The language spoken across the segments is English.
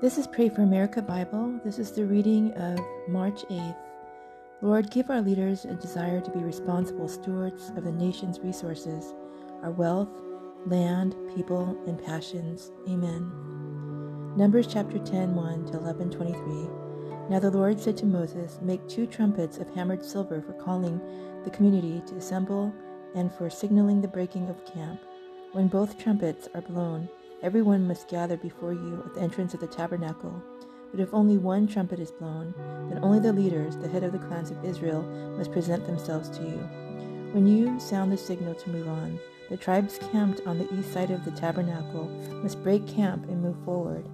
This is Pray for America Bible. This is the reading of March 8th. Lord, give our leaders a desire to be responsible stewards of the nation's resources, our wealth, land, people, and passions. Amen. Numbers chapter 10, 1 to 11, 23. Now the Lord said to Moses, Make two trumpets of hammered silver for calling the community to assemble and for signaling the breaking of camp. When both trumpets are blown, Everyone must gather before you at the entrance of the tabernacle. But if only one trumpet is blown, then only the leaders, the head of the clans of Israel, must present themselves to you. When you sound the signal to move on, the tribes camped on the east side of the tabernacle must break camp and move forward.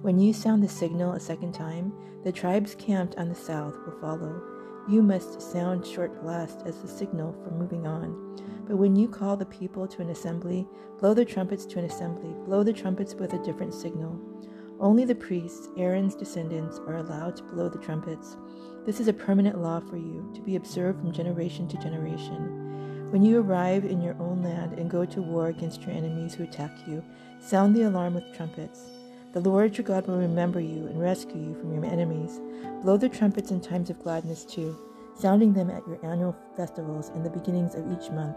When you sound the signal a second time, the tribes camped on the south will follow. You must sound short blast as the signal for moving on. But when you call the people to an assembly, blow the trumpets to an assembly, blow the trumpets with a different signal. Only the priests, Aaron's descendants, are allowed to blow the trumpets. This is a permanent law for you, to be observed from generation to generation. When you arrive in your own land and go to war against your enemies who attack you, sound the alarm with trumpets. The Lord your God will remember you and rescue you from your enemies. Blow the trumpets in times of gladness too, sounding them at your annual festivals and the beginnings of each month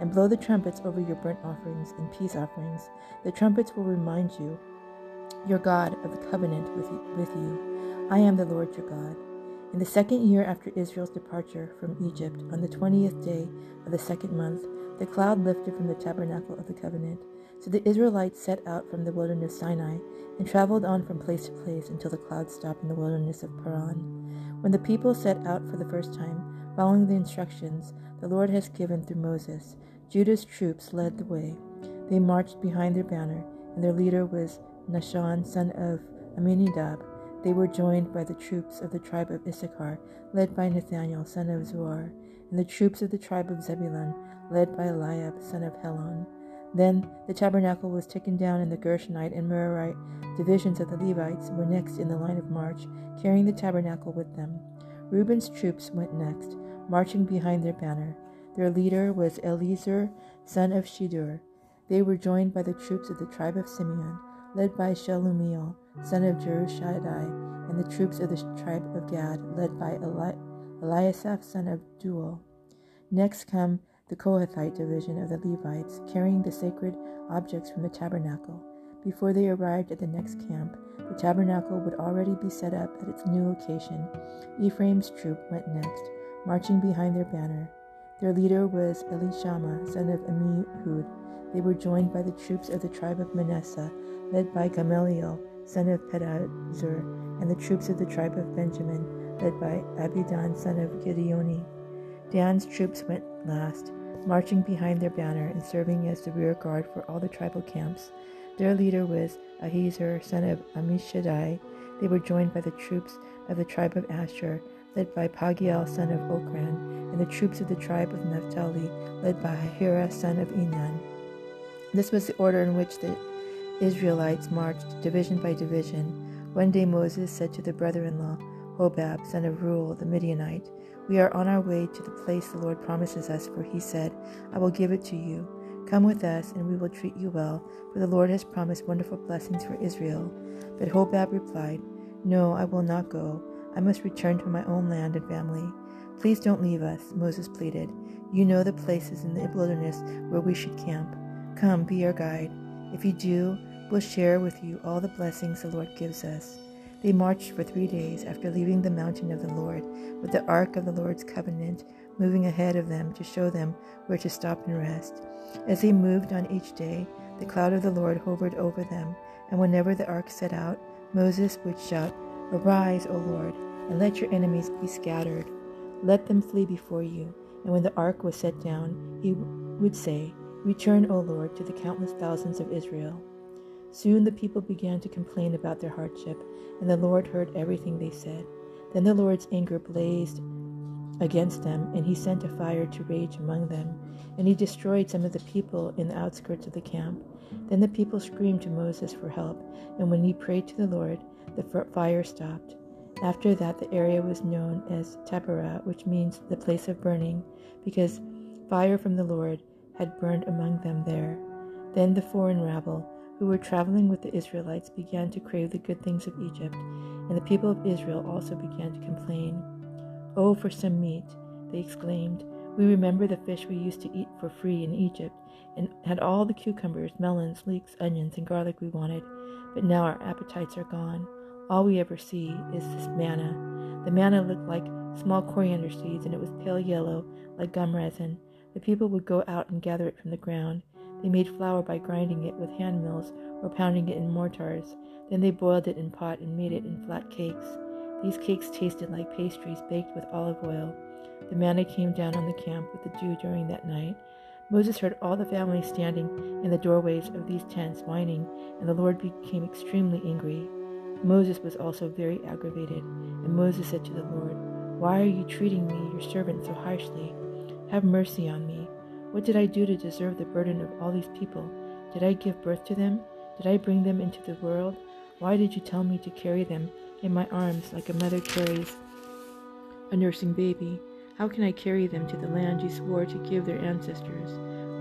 and blow the trumpets over your burnt offerings and peace offerings. The trumpets will remind you, your God, of the covenant with, you. I am the Lord your God. In the second year after Israel's departure from Egypt, on the twentieth day of the second month, the cloud lifted from the tabernacle of the covenant. So the Israelites set out from the wilderness of Sinai and traveled on from place to place until the cloud stopped in the wilderness of Paran. When the people set out for the first time, following the instructions the Lord has given through Moses, Judah's troops led the way. They marched behind their banner, and their leader was Nahshon, son of Amminadab. They were joined by the troops of the tribe of Issachar, led by Nathaniel, son of Zuar, and the troops of the tribe of Zebulun, led by Eliab, son of Helon. Then the tabernacle was taken down, and the Gershonite and Merarite divisions of the Levites were next in the line of march, carrying the tabernacle with them. Reuben's troops went next, marching behind their banner. Their leader was Eliezer, son of Shedeur. They were joined by the troops of the tribe of Simeon, led by Shelumiel, son of Jehoshadai, and the troops of the tribe of Gad, led by Eli- Eliasaph, son of Deuel. Next come the Kohathite division of the Levites, carrying the sacred objects from the tabernacle. Before they arrived at the next camp, the tabernacle would already be set up at its new location. Ephraim's troop went next, marching behind their banner. Their leader was Elishama, son of Ammihud. They were joined by the troops of the tribe of Manasseh, led by Gamaliel, son of Pedahzur, and the troops of the tribe of Benjamin, led by Abidan, son of Gideoni. Dan's troops went last, marching behind their banner and serving as the rear guard for all the tribal camps. Their leader was Ahiezer, son of Ammishaddai. They were joined by the troops of the tribe of Asher, led by Pagiel, son of Ocran, and the troops of the tribe of Naphtali, led by Ahira, son of Enan. This was the order in which the Israelites marched, division by division. One day Moses said to the brother in law, Hobab, son of Reuel the Midianite, We are on our way to the place the Lord promises us, for he said, I will give it to you. Come with us, and we will treat you well, for the Lord has promised wonderful blessings for Israel. But Hobab replied, No, I will not go. I must return to my own land and family. Please don't leave us, Moses pleaded. You know the places in the wilderness where we should camp. Come, be our guide. If you do, we'll share with you all the blessings the Lord gives us. They marched for three days after leaving the mountain of the Lord, with the ark of the Lord's covenant moving ahead of them to show them where to stop and rest. As they moved on each day, the cloud of the Lord hovered over them, and whenever the ark set out, Moses would shout, Arise, O Lord, and let your enemies be scattered. Let them flee before you. And when the ark was set down, he would say, Return, O Lord, to the countless thousands of Israel. Soon the people began to complain about their hardship, and the Lord heard everything they said. Then the Lord's anger blazed against them, and he sent a fire to rage among them, and he destroyed some of the people in the outskirts of the camp. Then the people screamed to Moses for help, and when he prayed to the Lord, the fire stopped. After that, the area was known as Taberah, which means the place of burning, because fire from the Lord had burned among them there. Then the foreign rabble who were traveling with the Israelites began to crave the good things of Egypt, and the people of Israel also began to complain. Oh, for some meat, they exclaimed. We remember the fish we used to eat for free in Egypt, and had all the cucumbers, melons, leeks, onions, and garlic we wanted. But now our appetites are gone. All we ever see is this manna. The manna looked like small coriander seeds, and it was pale yellow, like gum resin. The people would go out and gather it from the ground. They made flour by grinding it with hand mills or pounding it in mortars. Then they boiled it in pot and made it in flat cakes. These cakes tasted like pastries baked with olive oil. The manna came down on the camp with the dew during that night. Moses heard all the family standing in the doorways of these tents whining, and the Lord became extremely angry. Moses was also very aggravated, and Moses said to the Lord, Why are you treating me, your servant, so harshly? Have mercy on me. What did I do to deserve the burden of all these people? Did I give birth to them? Did I bring them into the world? Why did you tell me to carry them in my arms like a mother carries a nursing baby? How can I carry them to the land you swore to give their ancestors?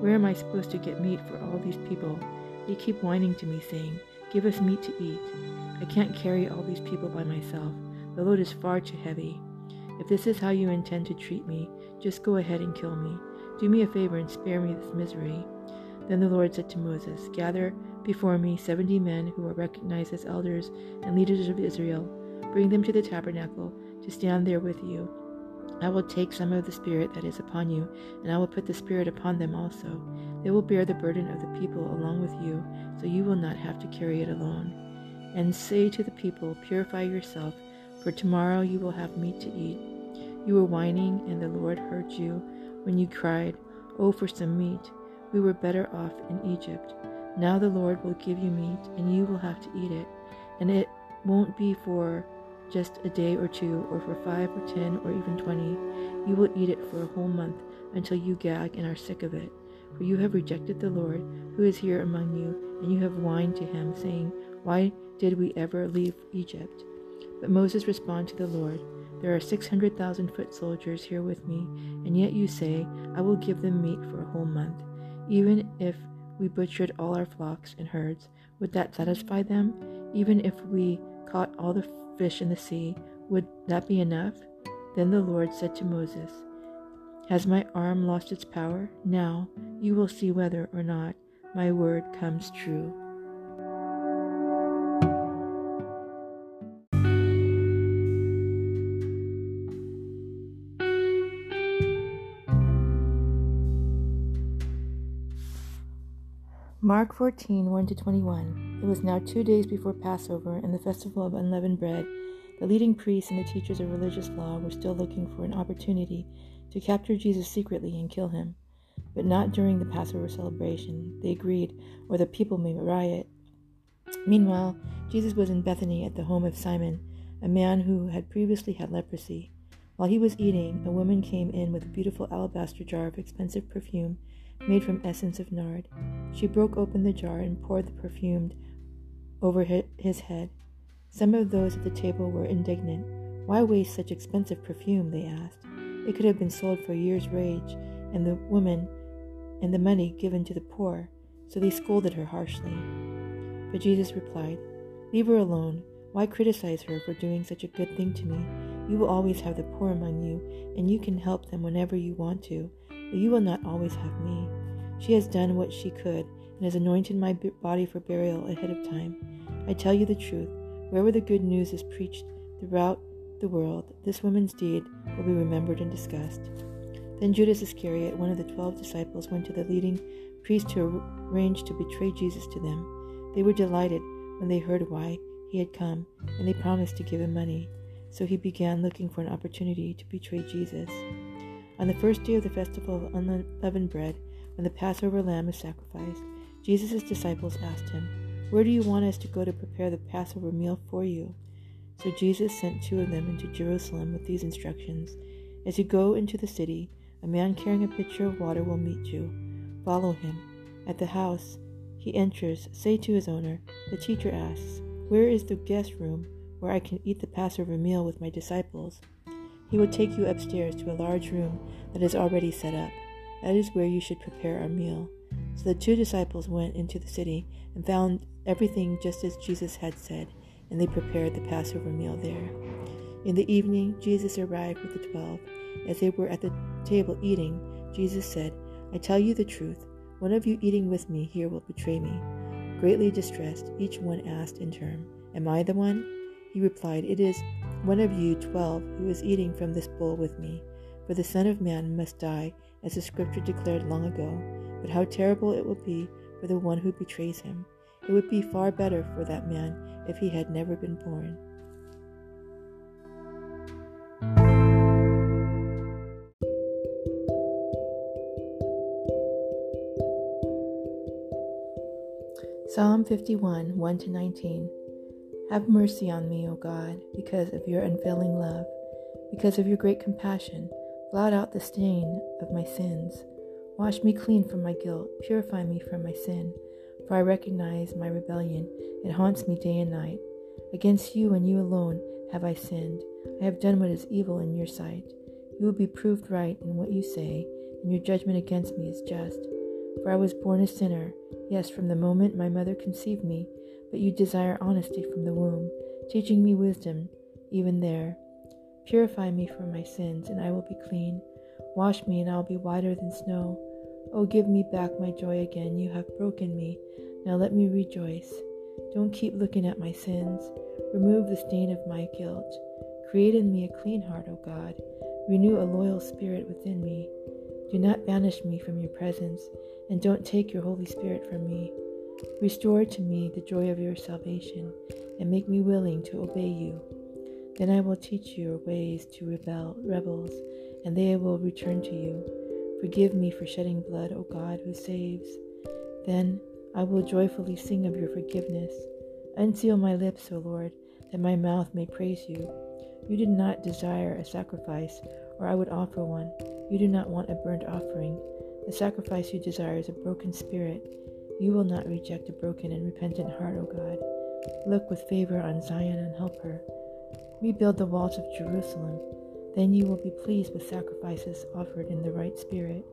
Where am I supposed to get meat for all these people? They keep whining to me, saying, Give us meat to eat. I can't carry all these people by myself. The load is far too heavy. If this is how you intend to treat me, just go ahead and kill me. Do me a favor and spare me this misery. Then the Lord said to Moses, Gather before me seventy men who are recognized as elders and leaders of Israel. Bring them to the tabernacle to stand there with you. I will take some of the Spirit that is upon you, and I will put the Spirit upon them also. They will bear the burden of the people along with you, so you will not have to carry it alone. And say to the people, Purify yourself, for tomorrow you will have meat to eat. You were whining, and the Lord heard you when you cried, Oh, for some meat! We were better off in Egypt. Now the Lord will give you meat, and you will have to eat it. And it won't be for just a day or two, or for five or ten or even twenty. You will eat it for a whole month until you gag and are sick of it. For you have rejected the Lord, who is here among you, and you have whined to him, saying, Why did we ever leave Egypt? But Moses responded to the Lord, There are six hundred thousand foot soldiers here with me, and yet you say, I will give them meat for a whole month. Even if we butchered all our flocks and herds, would that satisfy them? Even if we caught all the fish in the sea, would that be enough? Then the Lord said to Moses, Has my arm lost its power? Now you will see whether or not my word comes true. Mark 14, 1 to 21. It was now two days before Passover and the festival of unleavened bread. The leading priests and the teachers of religious law were still looking for an opportunity to capture Jesus secretly and kill him, but not during the Passover celebration. They agreed, or the people may riot. Meanwhile, Jesus was in Bethany at the home of Simon, a man who had previously had leprosy. While he was eating, a woman came in with a beautiful alabaster jar of expensive perfume made from essence of nard. She broke open the jar and poured the perfumed over his head. Some of those at the table were indignant. Why waste such expensive perfume? they asked. It could have been sold for a year's wage, and the woman and the money given to the poor. So they scolded her harshly. But Jesus replied, Leave her alone. Why criticize her for doing such a good thing to me? You will always have the poor among you, and you can help them whenever you want to but you will not always have me. She has done what she could and has anointed my body for burial ahead of time. I tell you the truth, wherever the good news is preached throughout the world, this woman's deed will be remembered and discussed. Then Judas Iscariot, one of the twelve disciples, went to the leading priest to arrange to betray Jesus to them. They were delighted when they heard why he had come, and they promised to give him money. So he began looking for an opportunity to betray Jesus. On the first day of the festival of unleavened bread, when the Passover lamb is sacrificed, Jesus' disciples asked him, Where do you want us to go to prepare the Passover meal for you? So Jesus sent two of them into Jerusalem with these instructions As you go into the city, a man carrying a pitcher of water will meet you. Follow him. At the house he enters, say to his owner, The teacher asks, Where is the guest room where I can eat the Passover meal with my disciples? He will take you upstairs to a large room that is already set up. That is where you should prepare our meal. So the two disciples went into the city and found everything just as Jesus had said, and they prepared the Passover meal there. In the evening, Jesus arrived with the twelve. As they were at the table eating, Jesus said, I tell you the truth, one of you eating with me here will betray me. Greatly distressed, each one asked in turn, Am I the one? He replied, It is one of you twelve who is eating from this bowl with me. For the Son of Man must die, as the Scripture declared long ago. But how terrible it will be for the one who betrays him. It would be far better for that man if he had never been born. Psalm 51 1 to 19. Have mercy on me, O God, because of your unfailing love, because of your great compassion. Blot out the stain of my sins. Wash me clean from my guilt, purify me from my sin. For I recognize my rebellion, it haunts me day and night. Against you and you alone have I sinned. I have done what is evil in your sight. You will be proved right in what you say, and your judgment against me is just. For I was born a sinner, yes, from the moment my mother conceived me, but you desire honesty from the womb, teaching me wisdom, even there. Purify me from my sins, and I will be clean. Wash me, and I will be whiter than snow. Oh, give me back my joy again. You have broken me. Now let me rejoice. Don't keep looking at my sins. Remove the stain of my guilt. Create in me a clean heart, O God. Renew a loyal spirit within me. Do not banish me from your presence, and don't take your Holy Spirit from me. Restore to me the joy of your salvation, and make me willing to obey you. Then I will teach your ways to rebel, rebels, and they will return to you. Forgive me for shedding blood, O God, who saves. Then I will joyfully sing of your forgiveness. Unseal my lips, O Lord, that my mouth may praise you. You did not desire a sacrifice, or I would offer one. You do not want a burnt offering. The sacrifice you desire is a broken spirit. You will not reject a broken and repentant heart, O God. Look with favor on Zion and help her. Rebuild the walls of Jerusalem. Then you will be pleased with sacrifices offered in the right spirit,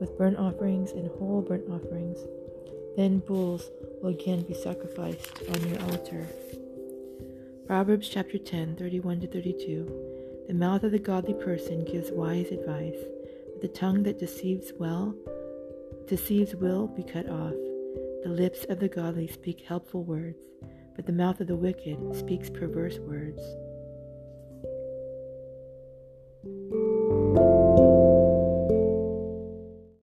with burnt offerings and whole burnt offerings. Then bulls will again be sacrificed on your altar. Proverbs chapter 10, 31 to 32. The mouth of the godly person gives wise advice, but the tongue that deceives well deceives will be cut off. The lips of the godly speak helpful words, but the mouth of the wicked speaks perverse words.